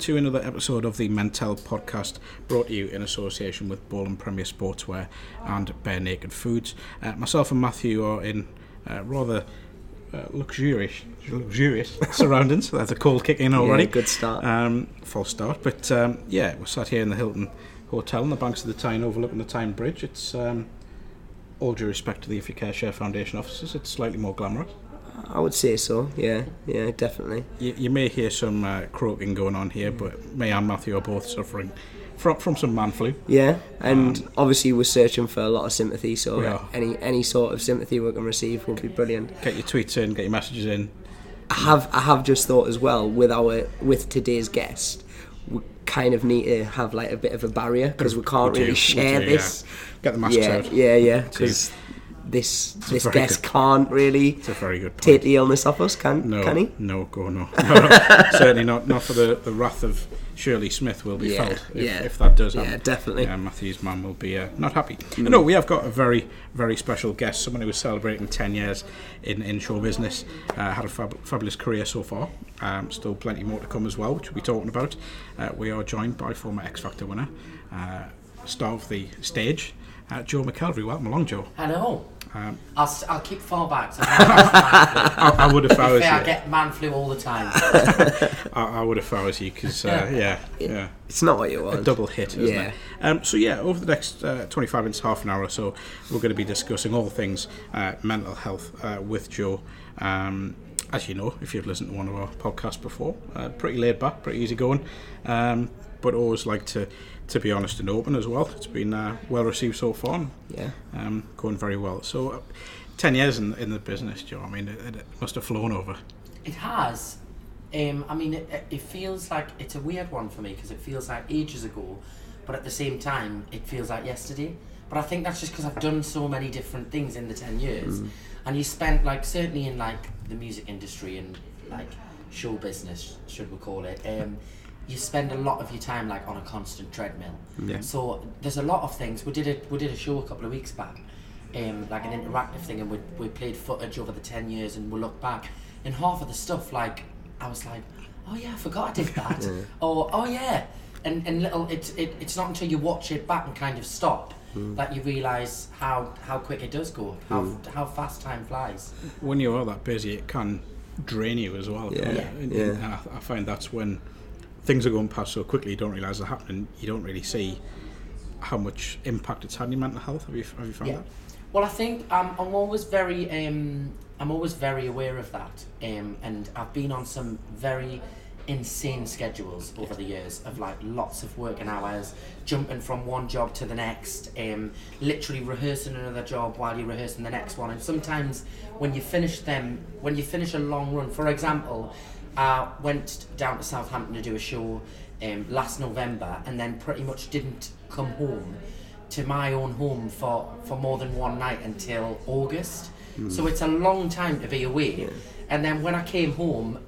Hello and welcome to another episode of the Mentel podcast, brought to you in association with Bowling Premier Sportswear and Bare Naked Foods. Uh, myself and Matthew are in uh, rather uh, luxurious, luxurious surroundings. That's a cold kick in already. Yeah, good start. Um, false start, but um, yeah, we're sat here in the Hilton Hotel on the banks of the Tyne, overlooking the Tyne Bridge. It's um, all due respect to the If You Care Share Foundation officers. It's slightly more glamorous. I would say so. Yeah, yeah, definitely. You, you may hear some uh, croaking going on here, but me and Matthew are both suffering from from some man flu. Yeah, and obviously we're searching for a lot of sympathy. So any any sort of sympathy we can receive would be brilliant. Get your tweets in, get your messages in. I have I have just thought as well with our with today's guest, we kind of need to have like a bit of a barrier because we can't We do, really we share do, this. yeah. Get the masks Yeah, out. yeah, yeah. Because this this guest good- can't really It's a very good point. take the illness off us, can no, can he? no, go no. No, no. Certainly not. Not for the, the wrath of Shirley Smith will be Yeah, felt if, yeah. if that does happen. Yeah, happen. definitely. Yeah, Matthew's mum will be uh, not happy. No, we have got a very very special guest. Someone who is celebrating ten years in, in show business. Uh, had a fab- fabulous career so far. Um, still plenty more to come as well, which we'll be talking about. Uh, we are joined by former X Factor winner, uh, star of the stage, uh, Joe McElderry. Welcome along, Joe. Hello. Um, I'll, s- I'll keep far back. So I, I, I would if I was I you. get man flu all the time. I, I would if I was you because uh, yeah, yeah. It's not what you want. a double hit, isn't Yeah. it? Um, so yeah, over the next uh, 25 minutes, half an hour or so, we're going to be discussing all things uh, mental health uh, with Joe. Um, as you know, if you've listened to one of our podcasts before, uh, pretty laid back, pretty easy going, um, but always like to to be honest and open as well. It's been uh, well received so far, and, Yeah. um, going very well. So. Uh, 10 years in, in the business, Joe. I mean, it, it must have flown over. It has. Um, I mean, it, it feels like it's a weird one for me because it feels like ages ago, but at the same time, it feels like yesterday. But I think that's just because I've done so many different things in the 10 years. And you spent, like, certainly in, like, the music industry and, like, show business, should we call it, um, you spend a lot of your time, like, on a constant treadmill. Yeah. So there's a lot of things. We did a, we did a show a couple of weeks back, um, like an interactive thing, and we, we played footage over the 10 years and we look back. And half of the stuff, like, I was like, oh yeah, I forgot I did that. Or, oh yeah. And, and little, it, it, it's not until you watch it back and kind of stop that you realise how, how quick it does go, how, how fast time flies. when you are that busy, it can drain you as well. Yeah, Yeah. And, yeah. and I, I find that's when things are going past so quickly, you don't realise they're happening. You don't really see how much impact it's had on your mental health. Have you, have you found Yeah. that? Well, I think um, I'm always very, um, I'm always very aware of that, um, and I've been on some very insane schedules over the years of like lots of working hours, jumping from one job to the next, um, literally rehearsing another job while you're rehearsing the next one, and sometimes when you finish them, when you finish a long run, for example, I went down to Southampton to do a show um, last November, and then pretty much didn't come home to my own home for, for more than one night until August. So it's a long time to be away. And then when I came home,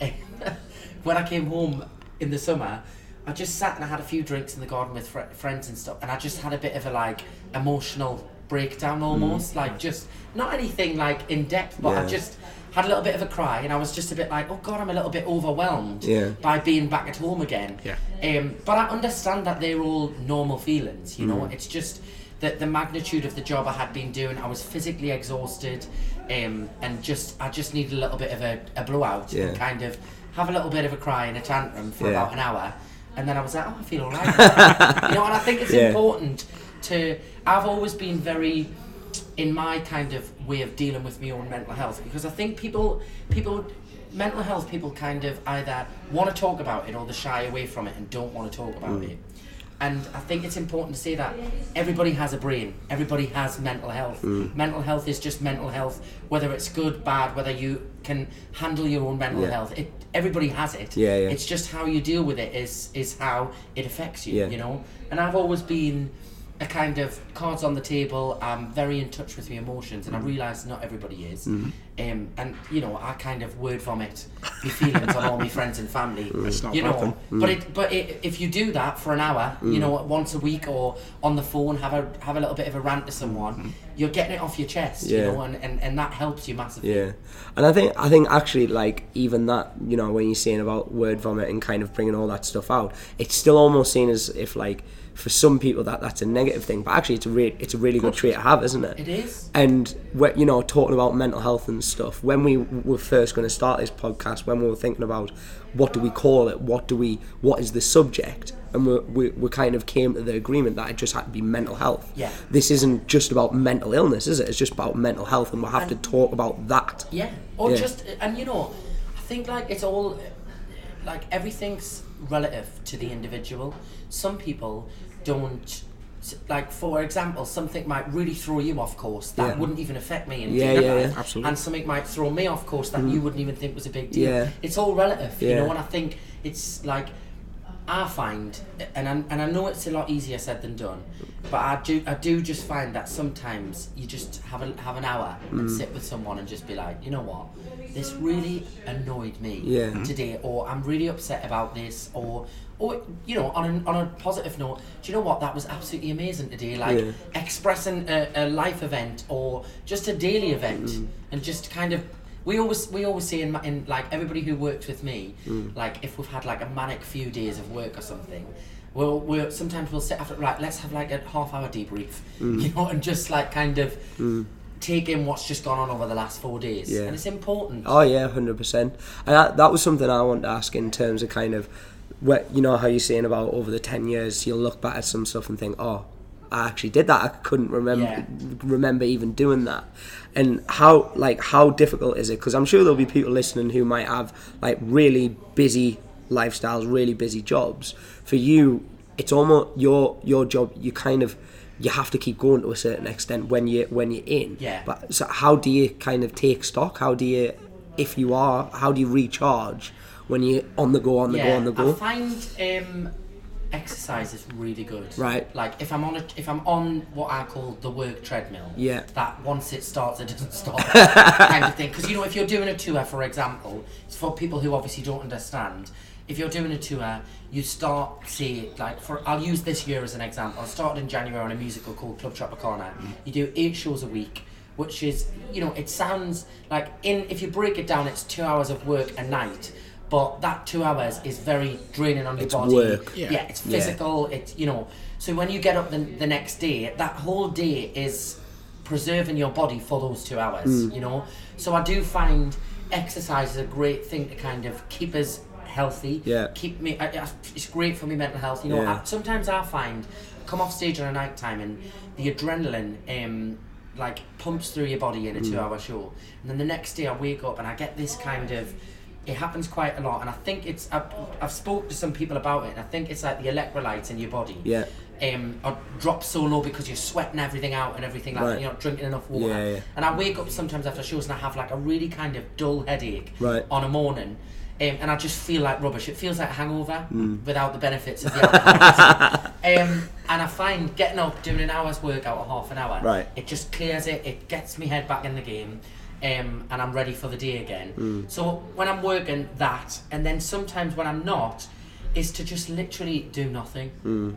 when I came home in the summer, I just sat and I had a few drinks in the garden with fr- friends and stuff, and I just had a bit of a like emotional breakdown almost, like just not anything like in depth, but I just had a little bit of a cry, and I was just a bit like, oh god, I'm a little bit overwhelmed Yeah. by being back at home again. Yeah. Um, but I understand that they're all normal feelings, you know. Mm. It's just that the magnitude of the job I had been doing, I was physically exhausted, um, and just I just needed a little bit of a, a blowout Yeah. and kind of have a little bit of a cry and a tantrum for Yeah. about an hour, and then I was like, oh, I feel alright. you know, and I think it's Yeah. important to. I've always been very in my kind of way of dealing with my own mental health because I think people people mental health people kind of either want to talk about it or they shy away from it and don't want to talk about mm. it. And I think it's important to say that everybody has a brain. Everybody has mental health. Mm. Mental health is just mental health, whether it's good, bad, whether you can handle your own mental Yeah. health. It, everybody has it. Yeah, yeah. It's just how you deal with it is is how it affects you. Yeah. You know. And I've always been a kind of cards on the table. I'm very in touch with my emotions, and I mm. realise not everybody is. Mm-hmm. Um, and you know, I kind of word vomit my feelings on all my friends and family. It's not you know, but mm. it but it, if you do that for an hour, you mm. know, once a week or on the phone, have a have a little bit of a rant to someone. Mm-hmm. you're getting it off your chest, Yeah. you know, and, and, and that helps you massively. Yeah, and I think I think actually like even that you know when you're saying about word vomit and kind of bringing all that stuff out, it's still almost seen as if like for some people that that's a negative thing, but actually it's a re- it's a really good trait to have, isn't it? It is. And you know talking about mental health and stuff, when we were first going to start this podcast, when we were thinking about what do we call it, what do we, what is the subject, and we we, we kind of came to the agreement that it just had to be mental health. Yeah. This isn't just about mental illness, is it? It's just about mental health, and we'll have to talk about that. Yeah, or Yeah. just and you know, I think like it's all like everything's relative to the individual. Some people don't like for example something might really throw you off course that Yeah. wouldn't even affect me in Yeah, yeah, yeah. Absolutely. and something might throw me off course that you wouldn't even think was a big deal Yeah. it's all relative yeah. you know and i think it's like I find, and I, and I know it's a lot easier said than done, but I do I do just find that sometimes you just have a, have an hour and Mm. sit with someone and just be like, you know what, this really annoyed me Yeah. Mhm. today, or I'm really upset about this, or or you know on a, on a positive note, do you know what that was absolutely amazing today, like Yeah. expressing a, a life event or just a daily event, Mm. and just kind of. We always we always say in, my, in like everybody who works with me, Mm. like if we've had like a manic few days of work or something, we'll we'll sometimes we'll sit after right, let's have like a half hour debrief, Mm. you know, and just like kind of take in what's just gone on over the last four days, Yeah. and it's important. Oh yeah, hundred percent. And that, that was something I wanted to ask in terms of kind of, what you know how you're saying about over the ten years, you'll look back at some stuff and think, oh, I actually did that. I couldn't remember Yeah. remember even doing that. And how like how difficult is it? Because I'm sure there'll be people listening who might have like really busy lifestyles, really busy jobs. For you, it's almost your your job. You kind of you have to keep going to a certain extent when you when you're in. Yeah. But so how do you kind of take stock? How do you, if you are, how do you recharge when you're on the go, on the go, on the go? I find um, exercise is really good. Right. Like if I'm on a, if I'm on what I call the work treadmill. Yeah. That once it starts, it doesn't stop. kind of thing. Because you know, if you're doing a tour, for example, it's for people who obviously don't understand. If you're doing a tour, you start say like for I'll use this year as an example. I started in January on a musical called Club Tropicana. You do eight shows a week. Which is, you know, it sounds like in if you break it down, it's two hours of work a night, but that two hours is very draining on your It's body. work. Yeah. yeah, it's Yeah. physical. It's you know. So when you get up the, the next day, that whole day is preserving your body for those two hours. Mm. You know. So I do find exercise is a great thing to kind of keep us healthy. Yeah. Keep me. I- I- It's great for me mental health. You know. Yeah. I, sometimes I find come off stage on a night time and the adrenaline. Um, like pumps through your body in a Mm. two-hour show, and then the next day I wake up and I get this kind of it happens quite a lot and I think it's I've, I've spoke to some people about it and I think it's like the electrolytes in your body Yeah. um, are drop so low because you're sweating everything out and everything like Right. you're not drinking enough water Yeah, yeah. and I wake up sometimes after shows and I have like a really kind of dull headache Right. on a morning um, and I just feel like rubbish it feels like a hangover Mm. without the benefits of the alcohol um, and I find getting up doing an hour's workout or half an hour Right. it just clears it it gets me head back in the game um, and I'm ready for the day again so when I'm working that and then sometimes when I'm not is to just literally do nothing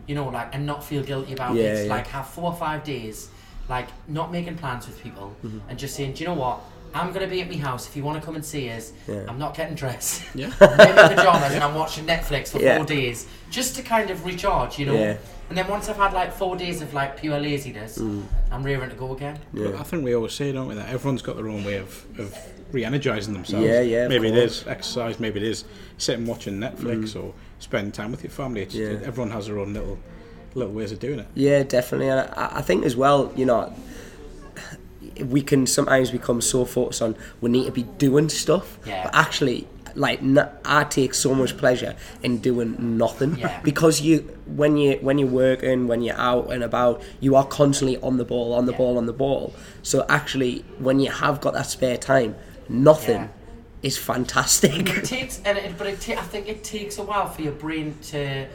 you know like and not feel guilty about Yeah, it yeah. like have four or five days like not making plans with people Mm-hmm. and just saying do you know what I'm gonna be at my house if you want to come and see us. Yeah. I'm not getting dressed. Yeah. I'm in my pajamas and I'm watching Netflix for Yeah. four days just to kind of recharge, you know. Yeah. And then once I've had like four days of like pure laziness, mm. I'm rearing to go again. But I think we always say, don't we, that everyone's got their own way of, of re-energizing themselves. Yeah, yeah, Maybe it is exercise. Maybe it is sitting watching Netflix mm. or spending time with your family. It's, Yeah. Everyone has their own little little ways of doing it. Yeah, definitely. And I, I think as well, you know, we can sometimes become so focused on we need to be doing stuff, Yeah. but actually, like n- I take so much pleasure in doing nothing Yeah. because you when you when you're working, when you're out and about, you are constantly on the ball, on the Yeah. ball, on the ball. So actually, when you have got that spare time, nothing Yeah. is fantastic. It takes, and it, but it ta- I think it takes a while for your brain to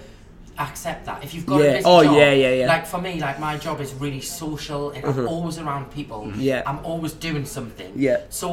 accept that. If you've got Yeah. a busy Oh, job, yeah, yeah, yeah. Like for me, like my job is really social, and I'm mm-hmm. always around people. Mm-hmm. Yeah. I'm always doing something. Yeah. So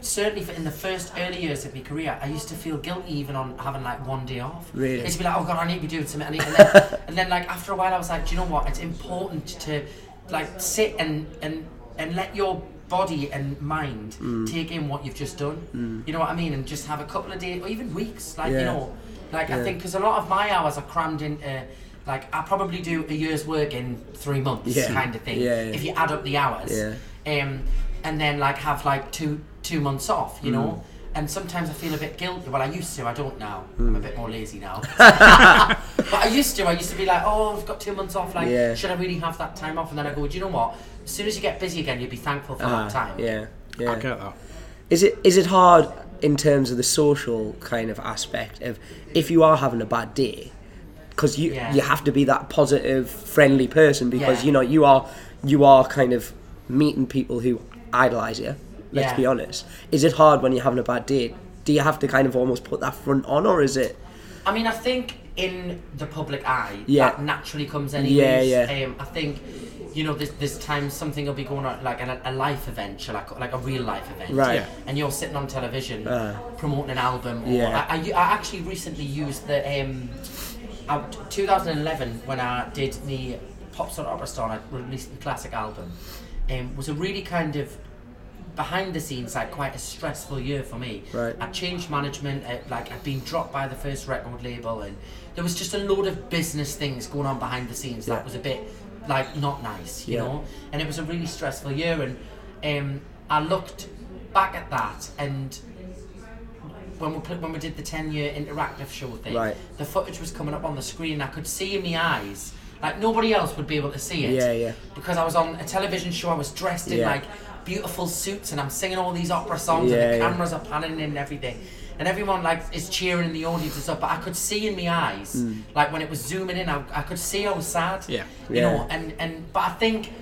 certainly, for in the first early years of my career, I used to feel guilty even on having like one day off. Really? It's be like, oh god, I need to be doing something. I need, and, then, and then like after a while, I was like, do you know what? It's important to like sit and and and let your body and mind Mm. take in what you've just done. Mm. You know what I mean? And just have a couple of days or even weeks, like you know, like Yeah. I think because a lot of my hours are crammed into. Like I probably do a year's work in three months, Yeah. kind of thing. Yeah, yeah. If you add up the hours, Yeah. um, and then like have like two two months off, you Mm. know. And sometimes I feel a bit guilty. Well, I used to. I don't now. Mm. I'm a bit more lazy now. but I used to. I used to be like, oh, I've got two months off. Like, Yeah. should I really have that time off? And then I go, do you know what? As soon as you get busy again, you'll be thankful for Ah, that time. yeah, yeah. I yeah. get that. Is it is it hard in terms of the social kind of aspect of if you are having a bad day, because you Yeah. you have to be that positive, friendly person because Yeah. you know you are you are kind of meeting people who idolize you. Let's Yeah. be honest. Is it hard when you're having a bad day? Do you have to kind of almost put that front on, or is it? I mean, I think in the public eye, Yeah. that naturally comes anyways. Yeah, yeah. Um, I think, you know, this, there's times something will be going on, like a, a life event, shall I call- like a real life event. Right. Yeah. And you're sitting on television Uh. promoting an album. Or Yeah. I, I, I actually recently used the um, uh, 2011 when I did the Pop Star Opera Star and I released the classic album. Um, was a really kind of behind the scenes like quite a stressful year for me. Right. I changed management. Uh, like I'd been dropped by the first record label, and there was just a load of business things going on behind the scenes Yeah. that was a bit like not nice, you Yeah. know. And it was a really stressful year, and um, I looked back at that and. When we, put, when we did the 10 year interactive show thing, Right. the footage was coming up on the screen. I could see in my eyes, like nobody else would be able to see it. Yeah, yeah. Because I was on a television show, I was dressed in Yeah. like beautiful suits and I'm singing all these opera songs Yeah, and the yeah. cameras are panning in and everything. And everyone like is cheering in the audience and stuff, but I could see in my eyes, Mm. like when it was zooming in, I, I could see I was sad. Yeah. You Yeah. know, and, and but I think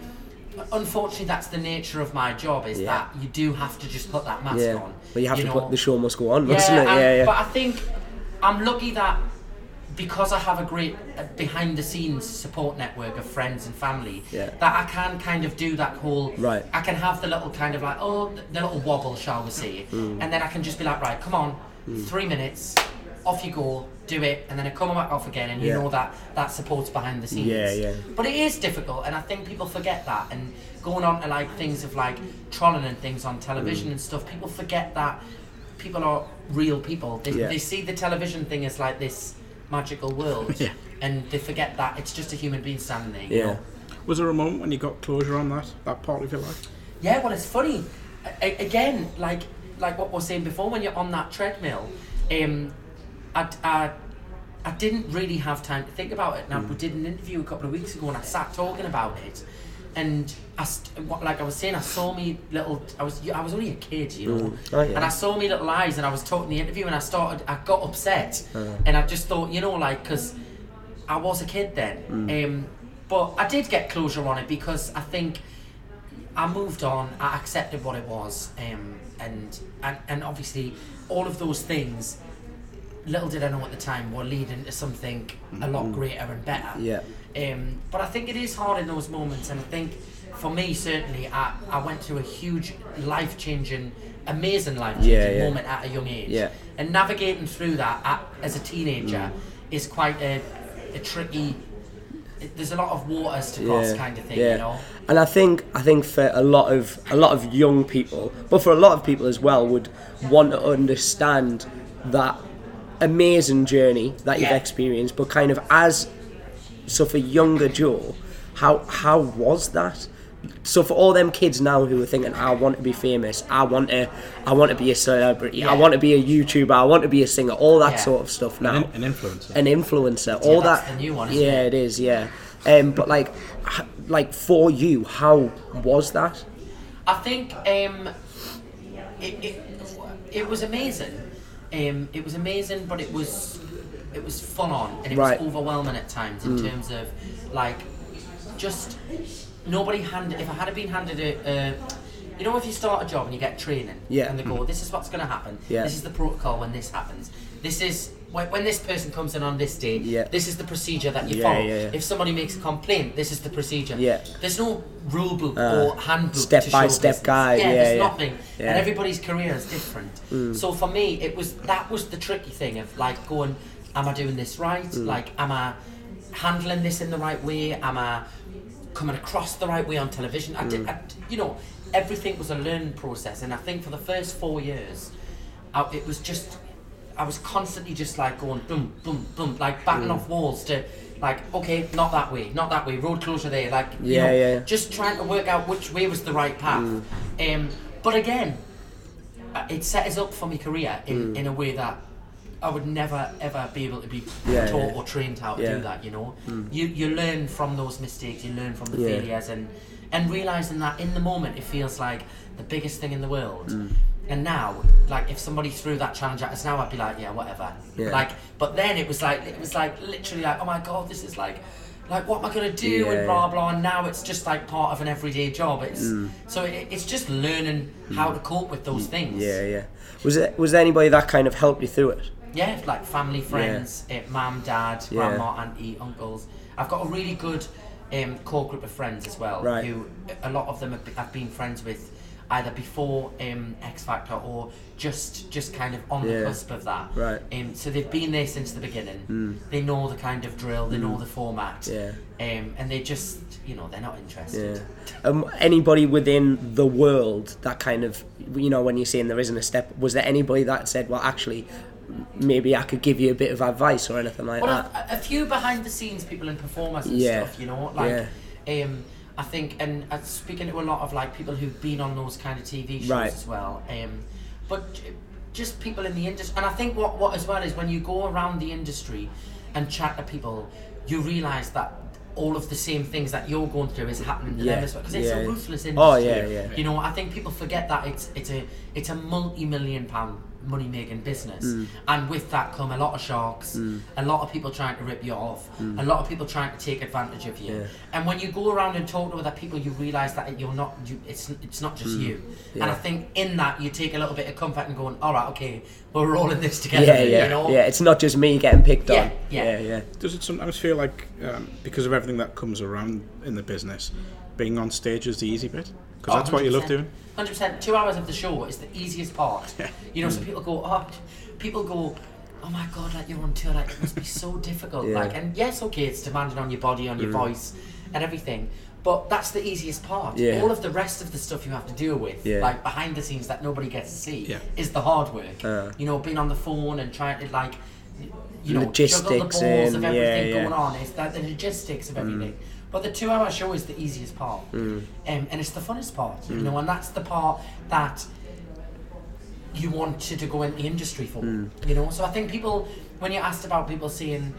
unfortunately that's the nature of my job is Yeah. that you do have to just put that mask Yeah, on. but you have to know. put the show must go on, Yeah, it? and- Yeah, yeah. But I think I'm lucky that because I have a great uh, behind the scenes support network of friends and family, Yeah. that I can kind of do that whole. Right. I can have the little kind of like oh the little wobble, shall we say, Mm. and then I can just be like right, come on, three minutes, off you go, do it, and then I come back off again, and you Yeah. know that that support's behind the scenes. Yeah, yeah. But it is difficult, and I think people forget that. And going on to like things of like trolling and things on Mm. television and stuff, people forget that people are real people. They, Yeah. they see the television thing as like this magical world, Yeah. and they forget that it's just a human being standing there. You Yeah. know? Was there a moment when you got closure on that that part of your life? Yeah, well, it's funny. A- a- again, like like what we were saying before, when you're on that treadmill, um, I, I, I didn't really have time to think about it. Now Mm. we did an interview a couple of weeks ago, and I sat talking about it, and I, st- what- like I was saying, I saw me little. I was I was only a kid, you know, Oh, yeah. and I saw me little eyes, and I was talking the interview, and I started. I got upset, Uh. and I just thought, you know, like because I was a kid then. Mm. Um, but I did get closure on it because I think I moved on. I accepted what it was, um, and and and obviously all of those things. Little did I know at the time were leading to something a lot greater and better. Yeah. Um, but I think it is hard in those moments, and I think for me certainly, I, I went through a huge life changing, amazing life changing Yeah, yeah. moment at a young age. Yeah. And navigating through that at, as a teenager Mm. is quite a, a tricky. It, there's a lot of waters to cross, kind of thing, you know. And I think I think for a lot of a lot of young people, but for a lot of people as well, would want to understand that amazing journey that you've experienced, but kind of as so for younger Joe, how how was that? So for all them kids now who are thinking, I want to be famous, I want to, I want to be a celebrity, I want to be a YouTuber, I want to be a singer, all that Yeah. sort of stuff now An, an influencer. an influencer. all that's that. the new one, isn't yeah, it? it is. Yeah, um, but like, like for you, how was that? I think um, it, it it was amazing. Um, it was amazing, but it was it was full on and it Right. Mm. was overwhelming at times in terms of like just nobody handed. If I had been handed a, you know, if you start a job and you get training, Yeah. and they go, "This is what's going to happen. Yeah. This is the protocol when this happens. This is when, when this person comes in on this day. Yeah. This is the procedure that you Yeah, follow. yeah, yeah. If somebody makes a complaint, this is the procedure. Yeah. There's no rule book Uh, or handbook. step by step business. guide, Yeah, yeah, there's nothing. Yeah. Mm. And everybody's career is different. So for me, it was that was the tricky thing of like going, am I doing this right? Mm. Like, am I handling this in the right way? Am I coming across the right way on television. I did, I, you know, everything was a learning process, and I think for the first four years, I, it was just, I was constantly just like going boom, boom, boom, like batting off walls to. Like okay, not that way, not that way. Road closure there, like you Yeah, know, yeah, just trying to work out which way was the right path. Um, but again, uh, it set us up for my career in, in a way that I would never ever be able to be Yeah, taught yeah. or trained how to Yeah. do that. You know, you you learn from those mistakes, you learn from the failures, and and realizing that in the moment it feels like the biggest thing in the world. Mm. And now, like if somebody threw that challenge at us now, I'd be like, yeah, whatever. Like, but then it was like it was like literally like, oh my god, this is like. Like what am I gonna do and blah blah and now it's just like part of an everyday job. It's Mm. so it, it's just learning how to cope with those things. Yeah, yeah. Was it was there anybody that kind of helped you through it? Yeah, like family, friends, uh, mum, dad, Yeah. grandma, auntie, uncles. I've got a really good um, core group of friends as well. Right. Who a lot of them have, I've been friends with either before um, X Factor or just just kind of on Yeah. the cusp of that. Right. Um, so they've been there since the beginning. They know the kind of drill. They know the format. Mm. Yeah. Um, and they just, you know, they're not interested. Yeah. Um, anybody within the world that kind of, you know, when you're saying there isn't a step, was there anybody that said, well, actually, maybe I could give you a bit of advice or anything like Well, that? a, a few behind the scenes people and performers and Yeah. stuff, you know, like um, I think, and uh, speaking to a lot of like people who've been on those kind of TV shows Right. as well. Um, but just people in the industry, and I think what what as well is when you go around the industry and chat to people, you realise that. All of the same things that you're going through is happening to Yeah. them as well because it's Yeah. a ruthless industry. Oh, yeah, yeah. You know, I think people forget that it's it's a it's a multi-million pound money making business, Mm. and with that come a lot of sharks, a lot of people trying to rip you off, a lot of people trying to take advantage of you. Mm. Yeah. And when you go around and talk to other people, you realise that you're not you. It's it's not just you. And I Mm. Think in that you take a little bit of comfort and going, all right, okay, we're all in this together. Yeah, yeah, You know? yeah. It's not just me getting picked Yeah, on. yeah. yeah, yeah. Does it sometimes feel like, um, because of everything that comes around in the business, being on stage is the easy bit? Because Oh, that's what you love doing. Hundred percent. Two hours of the show is the easiest part. Yeah. You know, so people go, oh, people go, oh my god, like you're on tour, like it must be so difficult. Yeah. Mm. Like, and yes, okay, it's demanding on your body, on your voice, and everything. But that's the easiest part. Yeah. All of the rest of the stuff you have to deal with, Yeah. like behind the scenes that nobody gets to see, Yeah. is the hard work. Uh. you know, being on the phone and trying to like, you know, juggle the Logistics balls and- of everything yeah. going on. It's that the logistics of everything. But the two-hour show is the easiest part, mm. um, and it's the funnest part. You know, mm. and that's the part that you wanted to go into the industry for. Mm. You know, so I think people, when you're asked about people saying,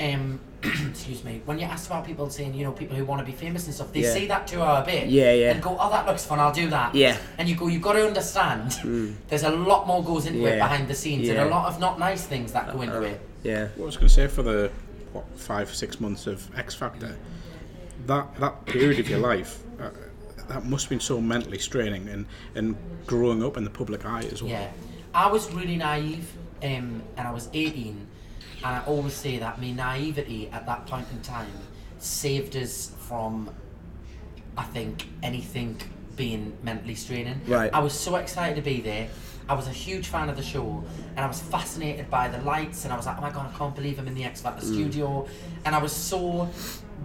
um, excuse me, when you're asked about people saying, you know, people who want to be famous and stuff, they Yeah. see that two-hour bit, Yeah, yeah. and go, oh, that looks fun, I'll do that. Yeah. And you go, you've got to understand, there's a lot more goes into it behind the scenes, and a lot of not nice things that go into uh, it. Yeah. What I was going to say for the what five six months of X Factor, that that period of your life, uh, that must have been so mentally straining and and growing up in the public eye as well. Yeah, I was really naive, um, and I was 18, and I always say that my naivety at that point in time saved us from, I think, anything being mentally straining. Right. I was so excited to be there. I was a huge fan of the show, and I was fascinated by the lights, and I was like, oh my god, I can't believe I'm in the X Factor Mm. studio, and I was so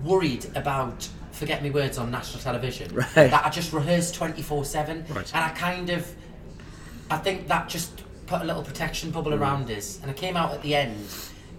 worried about. Forget me words on national television. Right. That I just rehearsed 24 7. Right. And I kind of I think that just put a little protection bubble hmm. around us, and I came out at the end.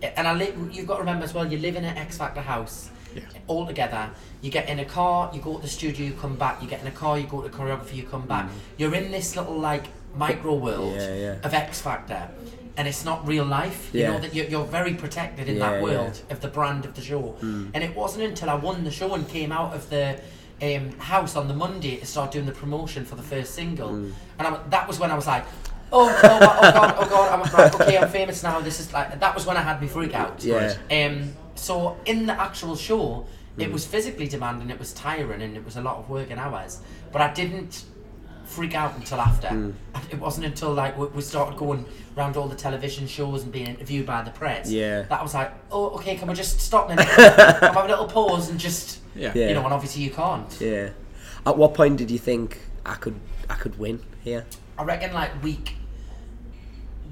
And I li- you've got to remember as well, you live in an X Factor house, Yeah. all together. You get in a car, you go to the studio, you come back. You get in a car, you go to the choreography, you come back. Hmm. You're in this little like micro world Yeah, yeah. of X Factor, and it's not real life. You know that you're, you're very protected in Yeah, that yeah. world of the brand of the show. And it wasn't until I won the show and came out of the um, house on the Monday to start doing the promotion for the first single, and I, that was when I was like. Oh, oh, oh god, oh god, I'm right, okay, I'm famous now. This is like that was when I had me freak out. Yeah. Um. So in the actual show, it was physically demanding, it was tiring, and it was a lot of work and hours. But I didn't freak out until after. Hmm. It wasn't until like we, we started going around all the television shows and being interviewed by the press. Yeah. That I was like, oh, okay, can we just stop a minute? have a little pause and just, Yeah. Yeah. you know, and obviously you can't. Yeah. At what point did you think I could I could win here? I reckon like week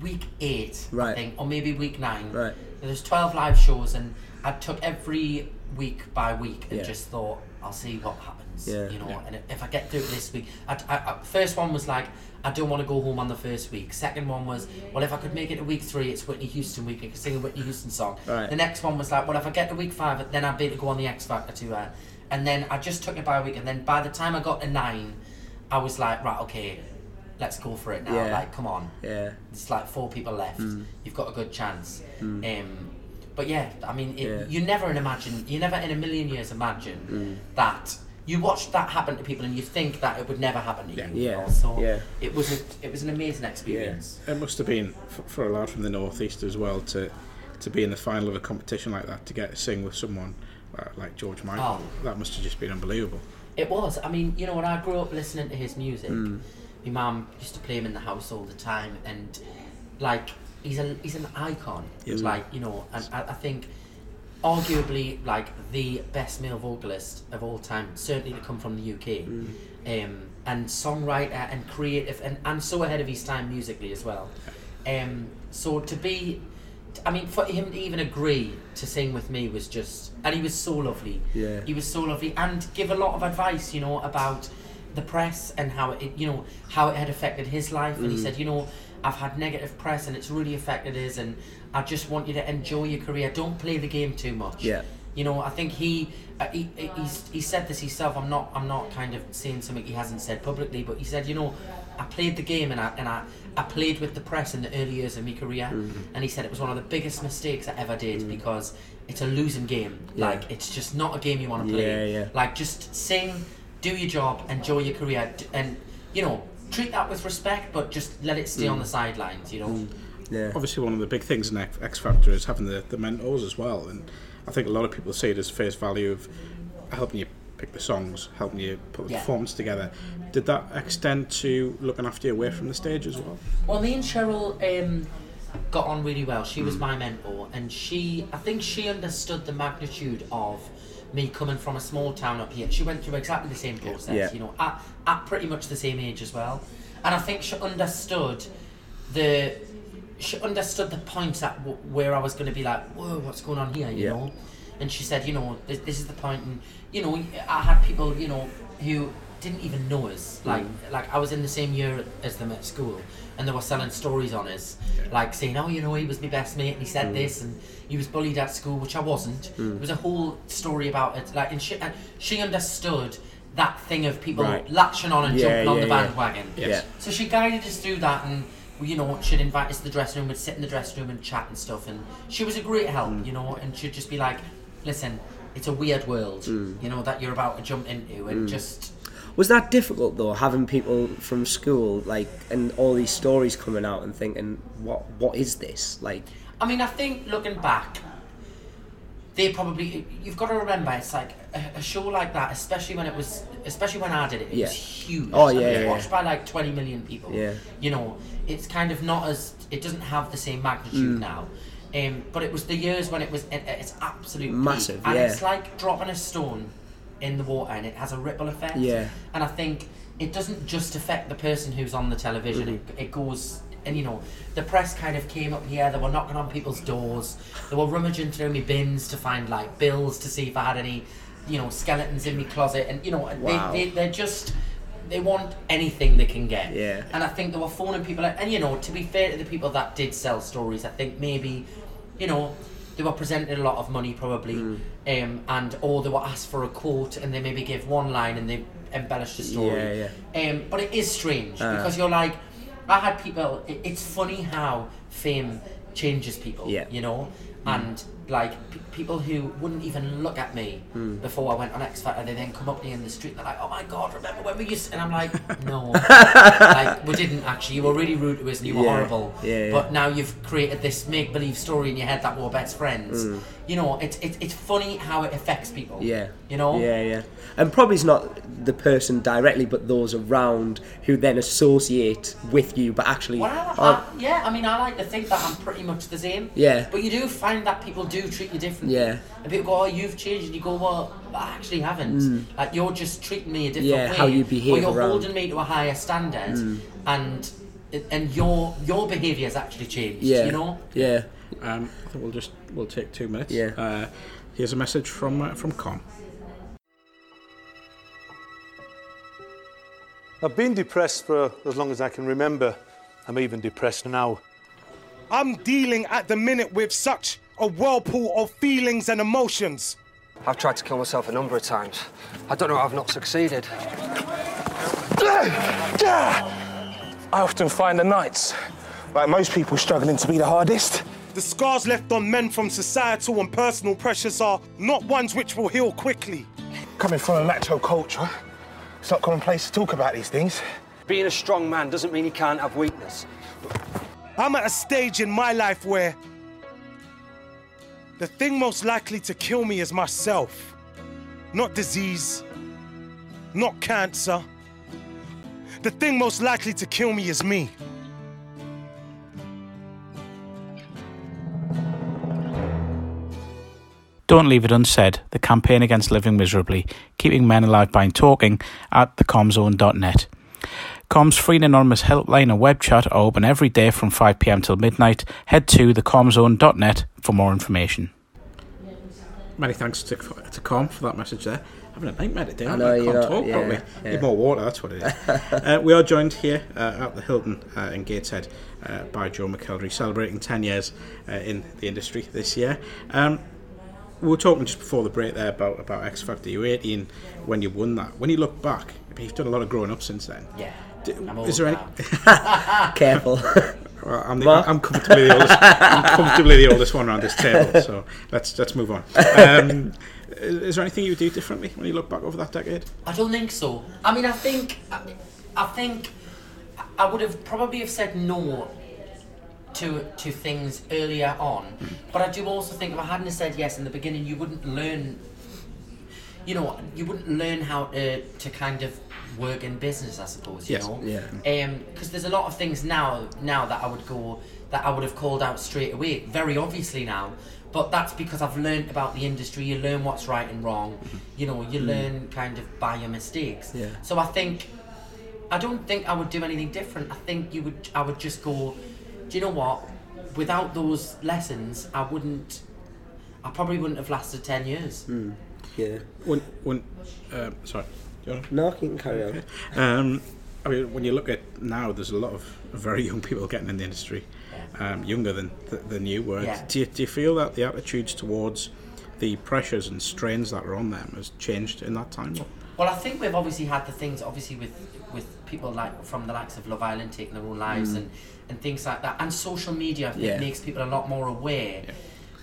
week eight, I Right. think, or maybe week nine. Right. There's twelve live shows, and I took every week by week and Yeah. just thought, I'll see what happens. Yeah. You know, Yeah. and if I get through it this week, I, I, I, first one was like, I don't want to go home on the first week. Second one was, well, if I could make it to week three, it's Whitney Houston week. I could sing a Whitney Houston song. Right. The next one was like, well, if I get to week five, then I'd be able to go on the X Factor tour. And then I just took it by a week, and then by the time I got to nine, I was like, right, okay, let's go for it now. Yeah. Like, come on. Yeah. It's like four people left. Mm. You've got a good chance. Um, but yeah, I mean, it, Yeah. you never imagine, you never in a million years imagine Mm. that you watch that happen to people and you think that it would never happen to Yeah. you. you Yeah. So Yeah. it was a, it was an amazing experience. It must have been for, for a lad from the northeast as well to to be in the final of a competition like that to get to sing with someone uh, like George Michael. Oh. That must have just been unbelievable. It was. I mean, you know, when I grew up listening to his music, Mm. my mum used to play him in the house all the time, and like he's a he's an icon. Yes. Like you know, and I, I think arguably like the best male vocalist of all time, certainly to come from the UK, um, and songwriter and creative, and, and so ahead of his time musically as well. Um, so to be, I mean, for him to even agree to sing with me was just, and he was so lovely. Yeah. He was so lovely, and give a lot of advice, you know, about the press and how it, you know, how it had affected his life. And he Mm. said, you know, I've had negative press, and it's really affected his, and I just want you to enjoy your career. Don't play the game too much. Yeah. You know, I think he, uh, he he's, he said this himself. I'm not I'm not kind of saying something he hasn't said publicly, but he said, you know, I played the game and I and I, I played with the press in the early years of my career, Mm-hmm. and he said it was one of the biggest mistakes I ever did because it's a losing game. Yeah. Like it's just not a game you want to play. Yeah, yeah. Like just sing, do your job, enjoy your career, and you know treat that with respect, but just let it stay Mm. on the sidelines. You know. Yeah. Obviously, one of the big things in X X Factor is having the, the mentors as well, and I think a lot of people see it as face value of helping you pick the songs, helping you put the Yeah. performance together. Did that extend to looking after you away from the stage as well? Well, me and Cheryl um, got on really well. She Mm. was my mentor, and she, I think she understood the magnitude of me coming from a small town up here. She went through exactly the same process, Yeah. you know, at, at pretty much the same age as well. And I think she understood the, she understood the points at w- where I was going to be like, whoa, what's going on here, you Yeah. know? And she said, you know, this, this is the point, and you know, I had people, you know, who didn't even know us. Like, mm. like I was in the same year as them at school, and they were selling stories on us, like saying, oh, you know, he was my best mate, and he said this, and he was bullied at school, which I wasn't. There was a whole story about it, like, and she, and she understood that thing of people Right. latching on and Yeah, jumping on yeah, the yeah. bandwagon. Yeah. So she guided us through that, and you know, she'd invite us to the dressing room, we'd sit in the dressing room and chat and stuff, and she was a great help, Mm. you know, and she'd just be like, listen, it's a weird world, Mm. you know, that you're about to jump into, and just, Was that difficult though, having people from school like and all these stories coming out and thinking, what what is this? Like, I mean, I think looking back, they probably, you've got to remember, it's like a, a show like that, especially when it was, especially when I did it, it Yeah. was huge. Oh, I mean, yeah, it was yeah, watched by like 20 million people. Yeah. You know, it's kind of not as, it doesn't have the same magnitude Mm. now. Um, but it was the years when it was its absolute peak. Massive, and yeah. it's like dropping a stone in the water and it has a ripple effect. Yeah. And I think it doesn't just affect the person who's on the television. Mm-hmm. It, it goes, and you know, the press kind of came up here. They were knocking on people's doors. They were rummaging through my bins to find like bills to see if I had any, you know, skeletons in my closet. And you know, Wow. they, they they're just. They want anything they can get. Yeah. And I think they were phoning people out. And, you know, to be fair to the people that did sell stories, I think maybe, you know, they were presented a lot of money probably. Mm. Um, and or they were asked for a quote and they maybe give one line and they embellished the story. Yeah, yeah. Um, but it is strange Uh. because you're like, I had people. It, it's funny how fame changes people. Yeah. You know, and like p- people who wouldn't even look at me Hmm. before I went on X Factor, and they then come up to me in the street. and They're like, "Oh my god, remember when we used?" To? And I'm like, "No, like we didn't actually. You were really rude to us and you were Yeah. horrible. Yeah, yeah. But now you've created this make believe story in your head that we're best friends. Hmm. You know, it's it's it's funny how it affects people. Yeah. You know. Yeah, yeah. And probably it's not the person directly, but those around who then associate with you, but actually. Well, I, I, yeah, I mean, I like to think that I'm pretty much the same. Yeah. But you do find that people do treat you differently. Yeah. And people go, "Oh, you've changed," and you go, "Well, I actually haven't. Like you're just treating me a different Mm. Yeah, way. how you behave Or you're around. Mm. holding me to a higher standard, and and your your behaviour has actually changed. yeah. You know. Yeah. Um, I think we'll just we'll take two minutes. Yeah. Uh, here's a message from uh, from CALM. I've been depressed for as long as I can remember. I'm even depressed now. I'm dealing at the minute with such a whirlpool of feelings and emotions. I've tried to kill myself a number of times. I don't know how I've not succeeded. I often find the nights, like most people, struggling to be the hardest. The scars left on men from societal and personal pressures are not ones which will heal quickly. Coming from a macho culture, it's not commonplace to talk about these things. Being a strong man doesn't mean he can't have weakness. I'm at a stage in my life where the thing most likely to kill me is myself. Not disease, not cancer. The thing most likely to kill me is me. Don't leave it unsaid. The campaign against living miserably, keeping men alive by talking at thecalmzone.net. CALM's free and anonymous helpline and web chat are open every day from 5pm till midnight. Head to thecalmzone.net for more information. Many thanks to, to Com for that message there. Having a nightmare today, I, know, I you're can't not- talk yeah, properly. yeah. Need more water, that's what it is. uh, we are joined here uh, at the Hilton uh, in Gateshead uh, by Joe McElderry, celebrating 10 years uh, in the industry this year. Um, we were talking just before the break there about, about X Factor. You were 18 when you won that. When you look back, you've done a lot of growing up since then. Yeah. D- I'm is there now. Careful. Well, I'm, the, I'm comfortably the oldest. I'm comfortably the oldest one around this table. So let's let's move on. Um, is, is there anything you would do differently when you look back over that decade? I don't think so. I mean, I think, I, I think, I would have probably have said no to to things earlier on, but I do also think if I hadn't said yes in the beginning, you wouldn't learn. You know, you wouldn't learn how to to kind of work in business. I suppose. You Yes. know. Yeah. Um, because there's a lot of things now now that I would go that I would have called out straight away, very obviously now. But that's because I've learned about the industry. You learn what's right and wrong. You know, you learn kind of by your mistakes. Yeah. So I think I don't think I would do anything different. I think you would. I would just go. Do you know what? Without those lessons, I wouldn't. I probably wouldn't have lasted ten years. yeah. When when um, sorry, you No, you can carry on. Um, I mean, when you look at now, there's a lot of very young people getting in the industry, um, younger than th- than you were. Yeah. Do you, do you feel that the attitudes towards the pressures and strains that are on them has changed in that time? Well, I think we've obviously had the things, obviously with with people like from the likes of Love Island taking their own lives and and things like that, and social media I think Yeah. makes people a lot more aware.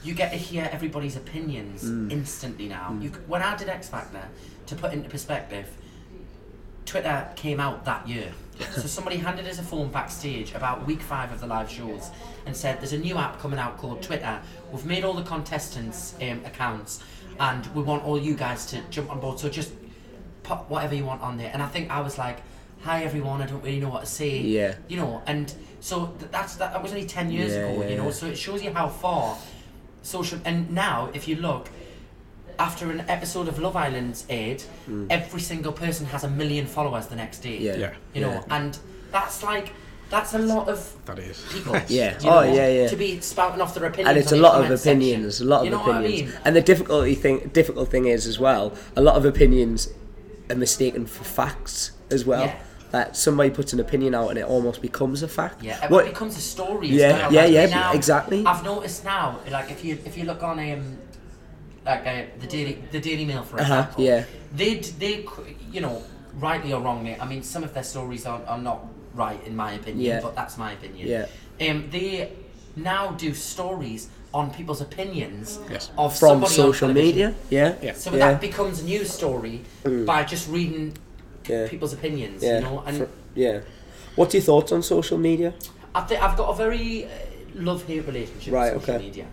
You get to hear everybody's opinions instantly now. You, when I did X Factor, to put into perspective, Twitter came out that year. so somebody handed us a form backstage about week five of the live shows and said, "There's a new app coming out called Twitter. We've made all the contestants' um, accounts, and we want all you guys to jump on board. So just put whatever you want on there." And I think I was like, "Hi everyone, I don't really know what to say." Yeah. You know, and so th- that's that. That was only ten years Yeah, ago. yeah, you know, yeah. so it shows you how far social. And now, if you look, after an episode of Love Island's aired, every single person has a million followers the next day. Mm. Yeah. Yeah. You know, Yeah. and that's like that's a lot of That is. people. Yeah. you Oh, yeah, yeah. To be spouting off their opinions. and it's a lot of opinions. section. A lot of you know opinions. What I mean? And the difficulty thing, difficult thing is as well. A lot of opinions are mistaken for facts as well. Yeah. That somebody puts an opinion out and it almost becomes a fact. Yeah, it What- becomes a story. Yeah, as well. yeah, like, yeah, now, exactly. I've noticed now, like if you if you look on um, like uh, the Daily the Daily Mail for Uh-huh, example, yeah. they they c- you know rightly or wrongly. I mean, some of their stories are, are not right in my opinion, Yeah. but that's my opinion. Yeah. Um, they now do stories on people's opinions Yes. of from somebody social television. media. Yeah. Yeah. So yeah. Mm. that becomes a news story by just reading yeah. people's opinions, yeah. you know, and. Fr- yeah. What's your thoughts on social media? I think I've got a very uh, love-hate relationship Right, with social okay. media.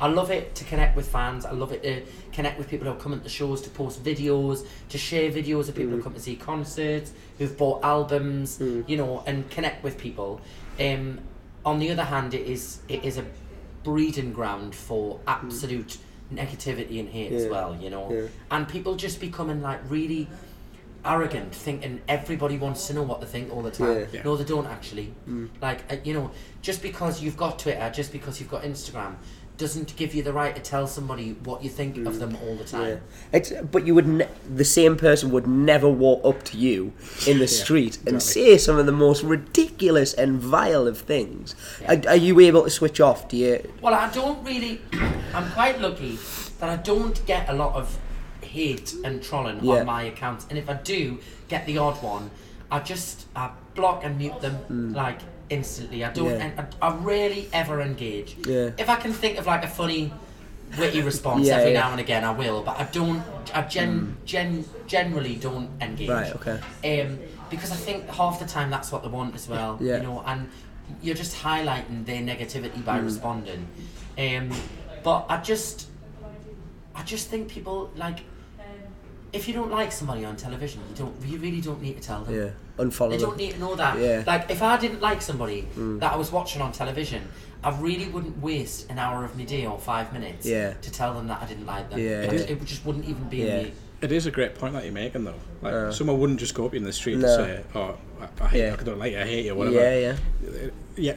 I love it to connect with fans. I love it to connect with people who come at the shows, to post videos, to share videos of people Mm. who come to see concerts, who've bought albums, you know, and connect with people. Um, on the other hand, it is it is a breeding ground for absolute negativity and hate as Mm. Well, you know. yeah. And people just becoming like really arrogant, thinking everybody wants to know what they think all the time. Yeah. Yeah. No, they don't actually. Like uh, you know, just because you've got Twitter, just because you've got Instagram, doesn't give you the right to tell somebody what you think of mm. them all the time. It's, but you would ne- the same person would never walk up to you in the street and exactly. say some of the most ridiculous and vile of things. Are, are you able to switch off? Do you? Well, I don't really. I'm quite lucky that I don't get a lot of hate and trolling Yeah. on my account, and if I do get the odd one, I just I block and mute them mm. like instantly. I don't. Mm. Yeah. And I, I rarely ever engage. Yeah. If I can think of like a funny. Witty response Yeah, every yeah. now and again, I will, but I don't. I gen, gen generally don't engage. Right, okay. Um, because I think half the time that's what they want as well. Yeah. You know, and you're just highlighting their negativity by Mm. responding. Um, but I just, I just think people like, if you don't like somebody on television, you don't, you really don't need to tell them. Yeah, unfollow They don't them. need to know that. Yeah. Mm. Like, if I didn't like somebody that I was watching on television, I really wouldn't waste an hour of my day or five minutes Yeah. to tell them that I didn't like them. Yeah, It, yeah. it just wouldn't even be Yeah. me. It is a great point that you're making, though. Like, someone wouldn't just go up in the street No. and say, "Oh, I, I hate, Yeah. I don't like you, I hate you," whatever. Yeah, yeah. yeah.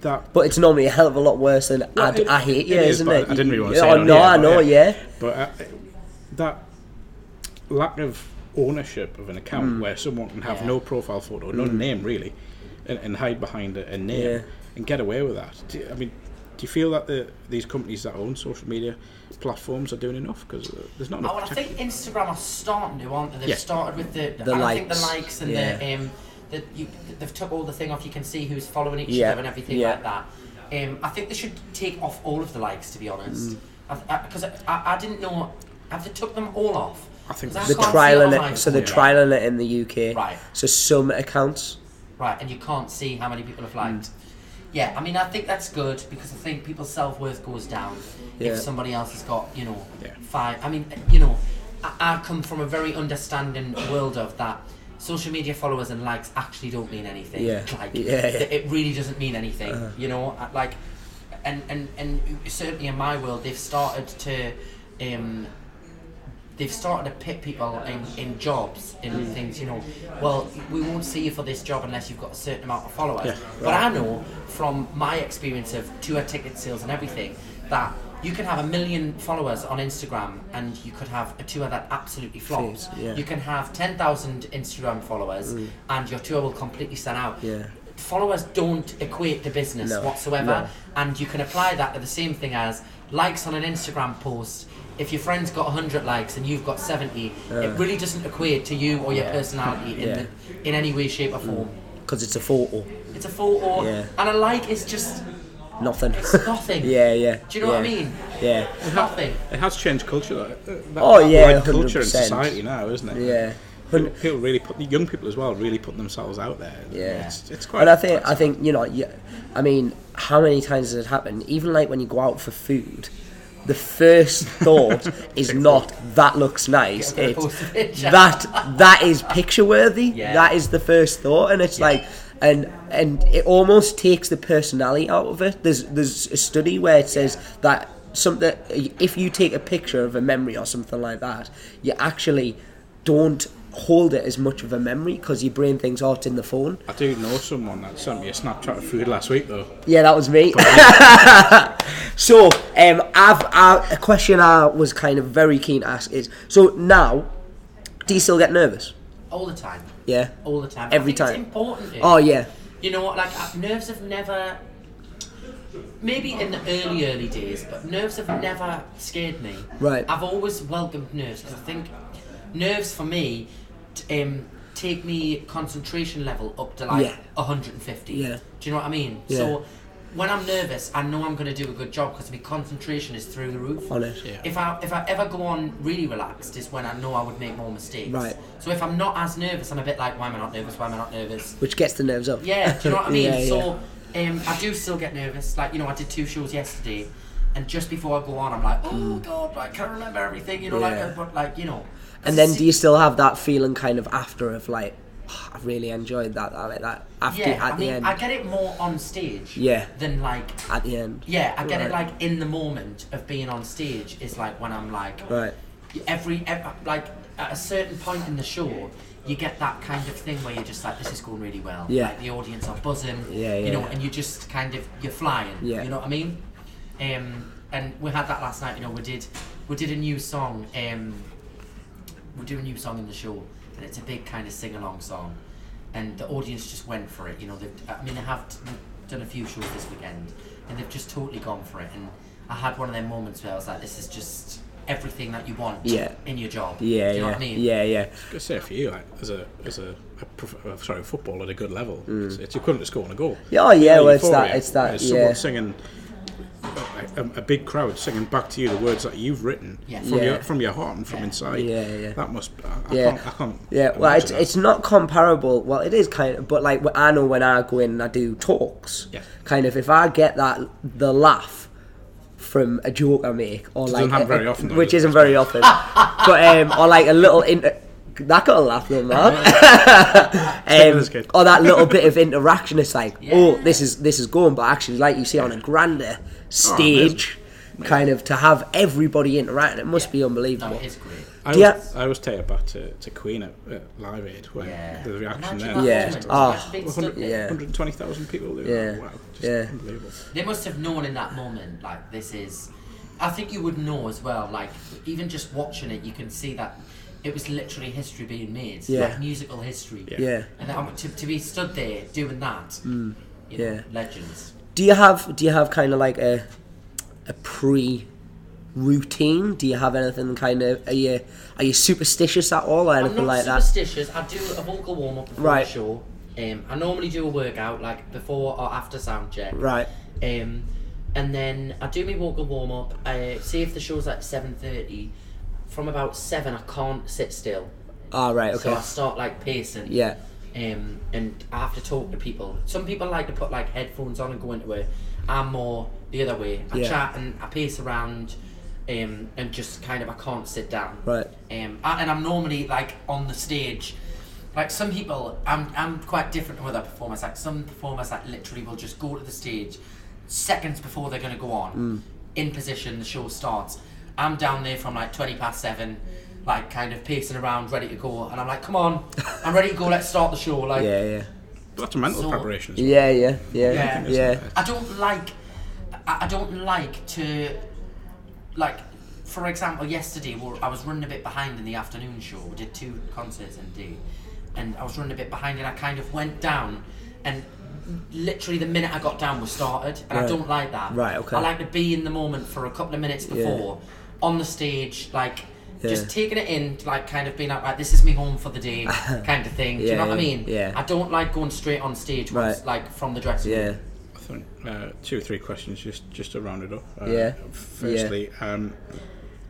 That, But it's normally a hell of a lot worse than Well, I, d- it- I hate you, it is, isn't but it? I didn't really want to Yeah, say oh, it on no, here, I but know, yeah. But uh, that lack of ownership of an account where someone can have Yeah. no profile photo, no name really, and, and hide behind a, a name Yeah. and get away with that. Do, I mean, do you feel that the these companies that own social media platforms are doing enough? Because uh, there's not enough. Oh, well, I think Instagram are starting to, aren't they? They've Yeah. started with the, The and I think the likes, likes and yeah. the um, the you, they've took all the thing off. You can see who's following each Yeah, other and everything yeah. like that. Um, I think they should take off all of the likes, to be honest, Mm. because I, I, I, didn't know. Have they took them all off? I think The trial it in on it, so they're phone. trialing it in the UK. Right. So some accounts. Right, and you can't see how many people have Mm. liked. Yeah, I mean, I think that's good because I think people's self worth goes down Yeah. if somebody else has got, you know, Yeah. five. I mean, you know, I, I come from a very understanding world of that. Social media followers and likes actually don't mean anything. Yeah. Like, Yeah, yeah. th- it really doesn't mean anything. Uh-huh. You know, like, and, and and certainly in my world, they've started to. Um, they've started to pit people in, in jobs in Mm. things you know well we won't see you for this job unless you've got a certain amount of followers Yeah, but i know from my experience of tour ticket sales and everything that you can have a million followers on instagram and you could have a tour that absolutely flops yeah. Mm. you can have 10,000 instagram followers and your tour will completely sell out Yeah. followers don't equate to business No, whatsoever no. and you can apply that to the same thing as likes on an Instagram post. If your friend's got 100 likes and you've got 70, it really doesn't equate to you or your personality in, Yeah. the, in any way, shape, or form. Mm. Because it's a photo. It's a photo, Yeah. and a like is just Nothing. it's nothing. yeah, yeah. Do you know what I mean? Yeah. It's nothing. It has changed culture. That, uh, that, Oh, that yeah, wide culture in society now, isn't it? Yeah. People, people really put young people as well really put themselves out there. Yeah. it's, it's quite. And I think I think you know, yeah, I mean, how many times has it happened? Even like when you go out for food, the first thought is not that looks nice. Yeah, It's post a picture. that that is picture worthy. Yeah. That is the first thought, and it's like. And and it almost takes the personality out of it. There's there's a study where it says that something if you take a picture of a memory or something like that, you actually don't hold it as much of a memory because your brain thinks, oh, it's in the phone. I do know someone that sent me a Snapchat of food last week though. Yeah, that was me. so, um, I've, I, a question I was kind of very keen to ask is: so now, do you still get nervous? All the time. Yeah. All the time. Every I think time. It's important. to- Oh yeah. You know what? Like uh, nerves have never. Maybe in the early, early days, but nerves have never scared me. Right. I've always welcomed nerves because I think nerves for me t- um, take me concentration level up to like Yeah. 150. Yeah. Do you know what I mean? Yeah. So when I'm nervous, I know I'm going to do a good job because my concentration is through the roof. On it. Yeah. If I if I ever go on really relaxed, is when I know I would make more mistakes. Right. So if I'm not as nervous, I'm a bit like, why am I not nervous? Why am I not nervous? Which gets the nerves up. Yeah, do you know what I mean? Yeah, yeah. So um, I do still get nervous. Like you know, I did two shows yesterday, and just before I go on, I'm like, oh god, I can't remember everything. You know, Mm. Yeah. like, but like you know. And then do you still have that feeling kind of after of like, "Oh, I really enjoyed that, that, that after Yeah, at I the mean, end. I get it more on stage. Yeah. Than like. at the end. Yeah, I get it like in the moment of being on stage is like when I'm like Right. every, ev like at a certain point in the show you get that kind of thing where you're just like this is going really well Yeah. like the audience are buzzing Yeah, you know yeah. and you just kind of you're flying Yeah. you know what I mean Um, and we had that last night. You know, we did we did a new song. Um, we do a new song in the show, and it's a big kind of sing along song, and the audience just went for it. You know, they've, I mean, they have t- done a few shows this weekend, and they've just totally gone for it. And I had one of them moments where I was like, this is just everything that you want Yeah. in your job. Yeah, do you know yeah, what I mean? yeah, yeah. I say for you, like as a as a, a prof- uh, sorry, football at a good level, Mm. it's, it's equivalent to scoring a goal. Yeah, oh, yeah, The well, it's that- it's that, someone yeah. singing. A, a, big crowd singing back to you the words that you've written Yeah. from Yeah. your from your heart and from inside. Yeah, yeah. That must. I, I Yeah. can't. I can't Yeah, well, it's, that. it's not comparable. Well, it is kind of, but like I know when I go in and I do talks, Yeah. kind of if I get that the laugh from a joke I make, or Doesn't like a- often, though, which it? isn't very often, but um, or like a little inter- that got a laugh though, man. Um, or that little bit of interaction. It's like, Yeah. oh, this is this is going, but actually, like you see on a grander stage, kind of to have everybody interacting, it must be unbelievable. it is great. I Do you- always, I always take it back to, to Queen at, at Live Aid when Yeah. the reaction Imagine there. Yeah. moment. Oh. Imagine being stood there. Yeah. 120,000 people. There. Yeah. Wow. Just Yeah. Unbelievable. They must have known in that moment, like this is. I think you would know as well. Like even just watching it, you can see that it was literally history being made. Yeah. Like musical history. Yeah. And um, to, to be stood there doing that, you know, yeah. legends. Do you have do you have kind of like a a pre routine? Do you have anything kind of are you are you superstitious at all or I'm anything not like that? superstitious. I do a vocal warm up before Right. the show. Um, I normally do a workout like before or after sound check. Right. Um, and then I do my vocal warm up. I see if the show's at seven thirty. From about seven, I can't sit still. Ah, right. So Okay. I start like pacing. Yeah. Um, and I have to talk to people. Some people like to put like headphones on and go into it. I'm more the other way. I Yeah. chat and I pace around, um, and just kind of I can't sit down. Right. Um, I- and I'm normally like on the stage. Like some people, I'm I'm quite different to other performers. Like some performers, like literally will just go to the stage seconds before they're gonna go on, Mm. in position. The show starts. I'm down there from like twenty past seven, like kind of pacing around, ready to go. And I'm like, come on, I'm ready to go. Let's start the show. Like, Yeah. Yeah. But that's a mental So- preparation as well. Yeah. Yeah. Yeah. Yeah. Yeah. I don't like. I I don't like to, like, for example, yesterday I was running a bit behind in the afternoon show. We did two concerts in a day, and I was running a bit behind, and I kind of went down, and literally the minute I got down, we started, and I don't like that. Right, okay. I like to be in the moment for a couple of minutes before, on the stage, like. Yeah. Just taking it in, like kind of being like, right, this is me home for the day, kind of thing. Do you Yeah, know what I mean? yeah. I don't like going straight on stage, once, Right. like from the dressing room. Yeah. I think uh, two or three questions just just to round it up. Uh, Yeah. Firstly, um,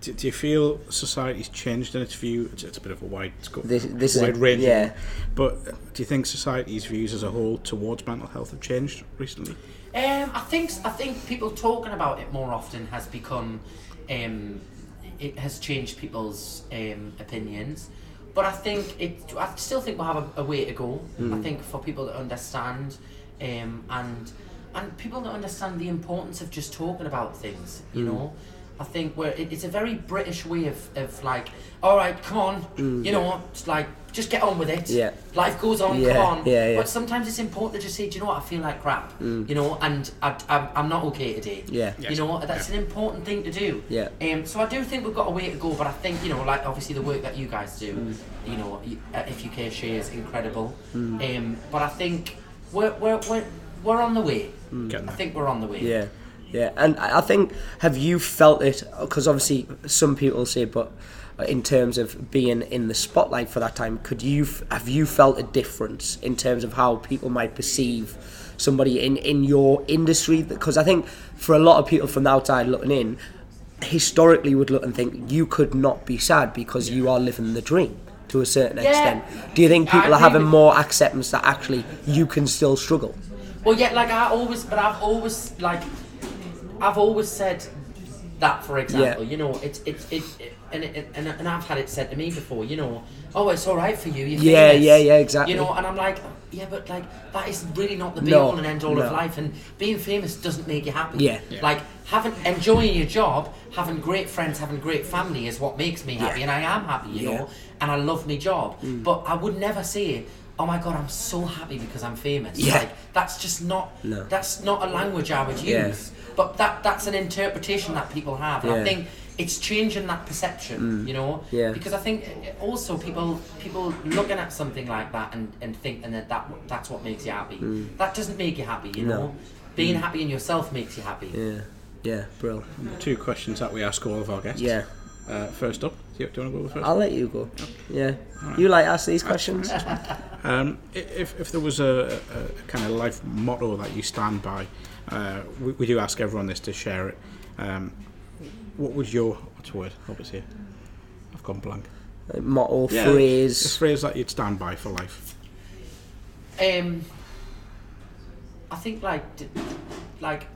do, do you feel society's changed in its view? It's, it's a bit of a wide scope, This- this is wide a- range. yeah. But uh, do you think society's views as a whole towards mental health have changed recently? Um, I think I think people talking about it more often has become, um, it has changed people's um, opinions. But I think it. I still think we'll have a, a way to go. I think for people to understand, um, and and people to understand the importance of just talking about things. You know, I think where it, it's a very British way of, of like, all right, come on, you know, it's like just get on with it. Yeah. Life goes on. Yeah, Come on. yeah, yeah. But sometimes it's important to just say, do you know what? I feel like crap. You know, and I, I'm, I'm not okay today. Yeah. You know, that's an important thing to do. Yeah. Um, so I do think we've got a way to go, but I think you know, like obviously the work that you guys do, Mm. you know, uh, if you care share is incredible. Um, but I think we're we're we're, we're on the way. Getting I think we're on the way. Mm. Yeah, yeah, and I I think have you felt it? Because obviously some people say, but in terms of being in the spotlight for that time, could you have you felt a difference in terms of how people might perceive somebody in in your industry? Because I think for a lot of people from the outside looking in, historically would look and think you could not be sad because you are living the dream to a certain Yeah. extent. Do you think I people are agree having more acceptance that actually you can still struggle? Well, yeah, like I always, but I've always like, I've always said that. For example, Yeah. you know, it's it's it, it and, it, and and I've had it said to me before. You know, oh, it's all right for you. You're Yeah, famous. yeah, yeah, exactly. You know, and I'm like, yeah, but like that is really not the be No, all and end all of life. And being famous doesn't make you happy. Yeah. Yeah. Like having enjoying your job, having great friends, having great family is what makes me happy, Yeah. and I am happy. You Yeah. Mm. know, and I love my job. But I would never say. oh my god, I'm so happy because I'm famous. Yeah. Like, that's just not No. that's not a language I would use. Yeah. But that that's an interpretation that people have. And Yeah. Mm. I think it's changing that perception, you know? Yeah. Because I think also people people looking at something like that and, and thinking that, that that's what makes you happy. That doesn't make you happy, you Mm. No. know? Being happy in yourself makes you happy. Yeah, yeah, bro. Two questions that we ask all of our guests. Yeah. Uh, first up, do you, do you want to go with 1st I'll let you go. Yeah, you like ask these questions. Um, if, if there was a, a, a kind of life motto that you stand by, uh, we, we do ask everyone this to share it. Um, what would your what's the word? Hope it's here. I've gone blank. Like motto, A phrase. A phrase that you'd stand by for life. Um, I think like d- like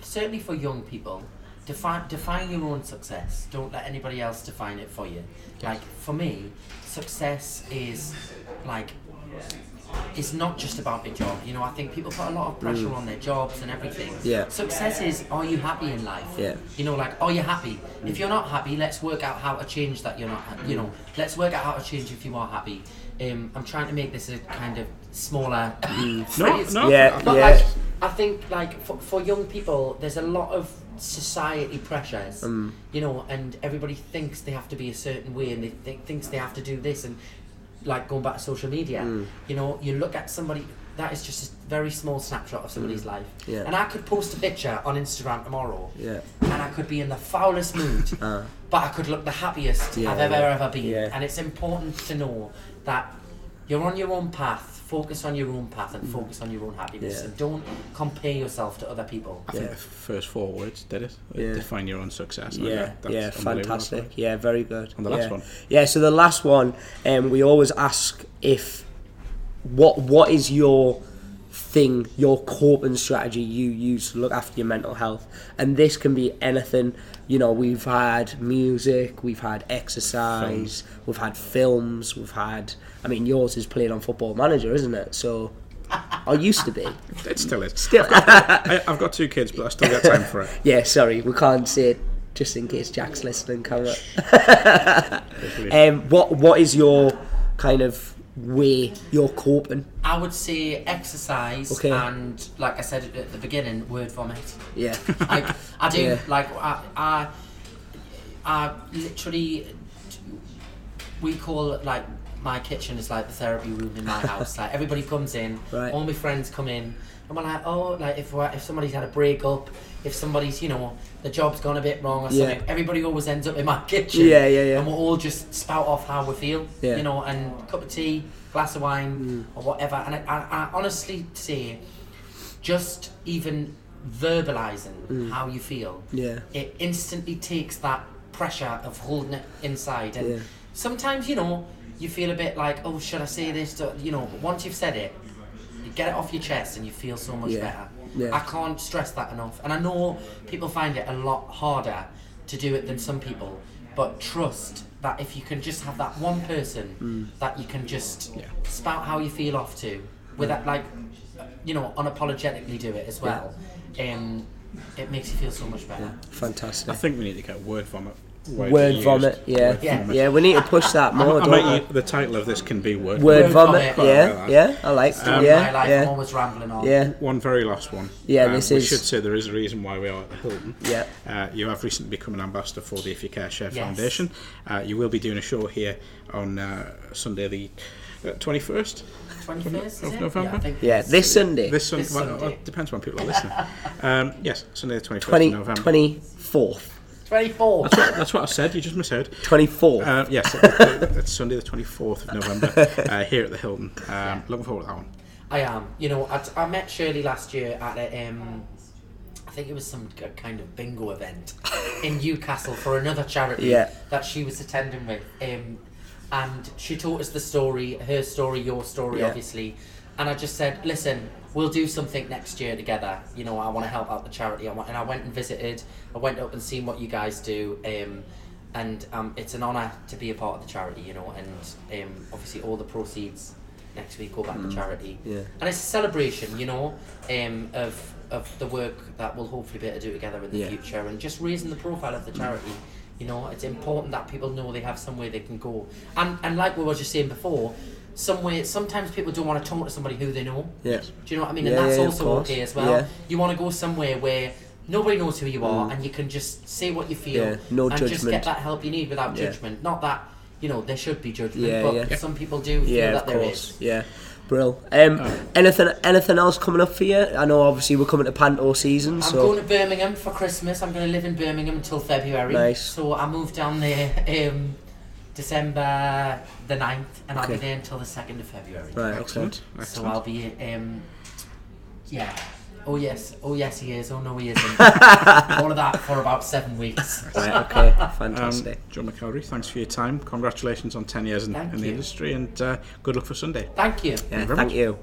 certainly for young people, define define your own success. Don't let anybody else define it for you. Like for me, success is like it's not just about the job. You know, I think people put a lot of pressure on their jobs and everything. Mm. Yeah. Success is are you happy in life? Yeah. You know, like are you happy? If you're not happy, let's work out how to change that you're not. You know, let's work out how to change if you are happy. Um, I'm trying to make this a kind of smaller phrase. no. Yeah, But yeah. like, I think like for, for young people, there's a lot of society pressures, Mm. you know, and everybody thinks they have to be a certain way, and they think thinks they have to do this, and like going back to social media, Mm. you know, you look at somebody that is just a very small snapshot of somebody's life, Mm. Yeah. and I could post a picture on Instagram tomorrow, Yeah. and I could be in the foulest mood, Uh, but I could look the happiest Yeah, I've ever ever been. And it's important to know that you're on your own path. Focus on your own path and focus on your own happiness, Mm. Yeah. and don't compare yourself to other people. I think Yeah. the first four words did it. Yeah. Define your own success. I yeah, that- yeah, fantastic. Yeah, very good. And the last yeah. one? Yeah, so the last one, um, we always ask if what what is your thing, your coping strategy you use to look after your mental health, and this can be anything. You know, we've had music, we've had exercise, we've had films, we've had. I mean, yours is playing on Football Manager, isn't it? So, I used to be. It still is. Still, I, I've got two kids, but I still got time for it. yeah. Sorry, we can't say it just in case Jack's listening. Come? Um, what what is your kind of way you're coping? I would say exercise Okay. and, like I said at the beginning, word vomit. Yeah, Like I do, Yeah. like I, I, I literally, we call it like my kitchen is like the therapy room in my house. like everybody comes in, Right. all my friends come in, and we're like, oh, like if we're, if somebody's had a breakup, if somebody's you know the job's gone a bit wrong or Yeah. something, everybody always ends up in my kitchen. Yeah, yeah, yeah. And we'll all just spout off how we feel, Yeah. Mm. you know, and cup of tea, glass of wine, or whatever. And I, I, I honestly say, just even verbalizing how you feel, Mm. Yeah. it instantly takes that pressure of holding it inside. And Yeah. sometimes, you know, you feel a bit like, oh, should I say this? You know, but once you've said it, get it off your chest and you feel so much Yeah. better. Yeah. I can't stress that enough. And I know people find it a lot harder to do it than some people, but trust that if you can just have that one person Mm. that you can just spout how you feel off to, without like, you know, unapologetically do it as well, um, it makes you feel so much better. fantastic. I think we need to get word vomit. widely Word used. vomit, yeah, Word Yeah. vomit. yeah. We need to push that more. I don't might, we? the title of this can be word. Word Word vomit, vomit. yeah, yeah. I like, In yeah, my life, I'm yeah, rambling on. yeah. One very last one. Yeah, Um, this we is- should say there is a reason why we are at the Hilton. Yeah. Uh, you have recently become an ambassador for the If You Care Share Yes. Foundation. Uh, you will be doing a show here on uh, Sunday the twenty first 21st, of? November? Yeah, Yeah, this Sunday, This, sun- This well, Sunday. well, it depends when people are listening. um, yes, Sunday the twenty first 20, of November. 24th. 24. That's what I said. You just misheard. 24. Uh, yes, it- it- it's Sunday the twenty fourth of November uh, here at the Hilton. Um, looking forward to that one. I am. You know, I, I met Shirley last year at a, um, I think it was some k- kind of bingo event in Newcastle for another charity Yeah. that she was attending with. Um, and she taught us the story, her story, your story, Yeah. obviously. And I just said, listen, we'll do something next year together. You know, I want to help out the charity. I want, and I went and visited. I went up and seen what you guys do. Um, and um, it's an honour to be a part of the charity, you know. And um, obviously, all the proceeds next week go back to charity. Yeah. And it's a celebration, you know, um, of of the work that we'll hopefully be able to do together in the Yeah. future, and just raising the profile of the charity You know, it's important that people know they have somewhere they can go. And and like we were just saying before, somewhere sometimes people don't want to talk to somebody who they know. Yeah. Do you know what I mean? Yeah, and that's yeah, also okay as well. Yeah. You want to go somewhere where nobody knows who you are mm. and you can just say what you feel Yeah, no and just get that help you need without judgment. Not that, you know, there should be judgment, Yeah, but yeah. some people do feel that of there course. is. Yeah. Brill. Um, anything anything else coming up for you? I know obviously we're coming to Panto season, I'm so going to Birmingham for Christmas. I'm going to live in Birmingham until February. Nice. So I move down there um, December the 9th and I'll be there until the 2nd of February. right, okay. Excellent. So I'll be, um, yeah. Oh yes, oh yes he is, oh no he isn't. All of that for about seven weeks. Right, okay. Um, Fantastic. John McElderry, thanks for your time. Congratulations on 10 years in, in the industry and uh, good luck for Sunday. Thank you. yeah, very thank much. you.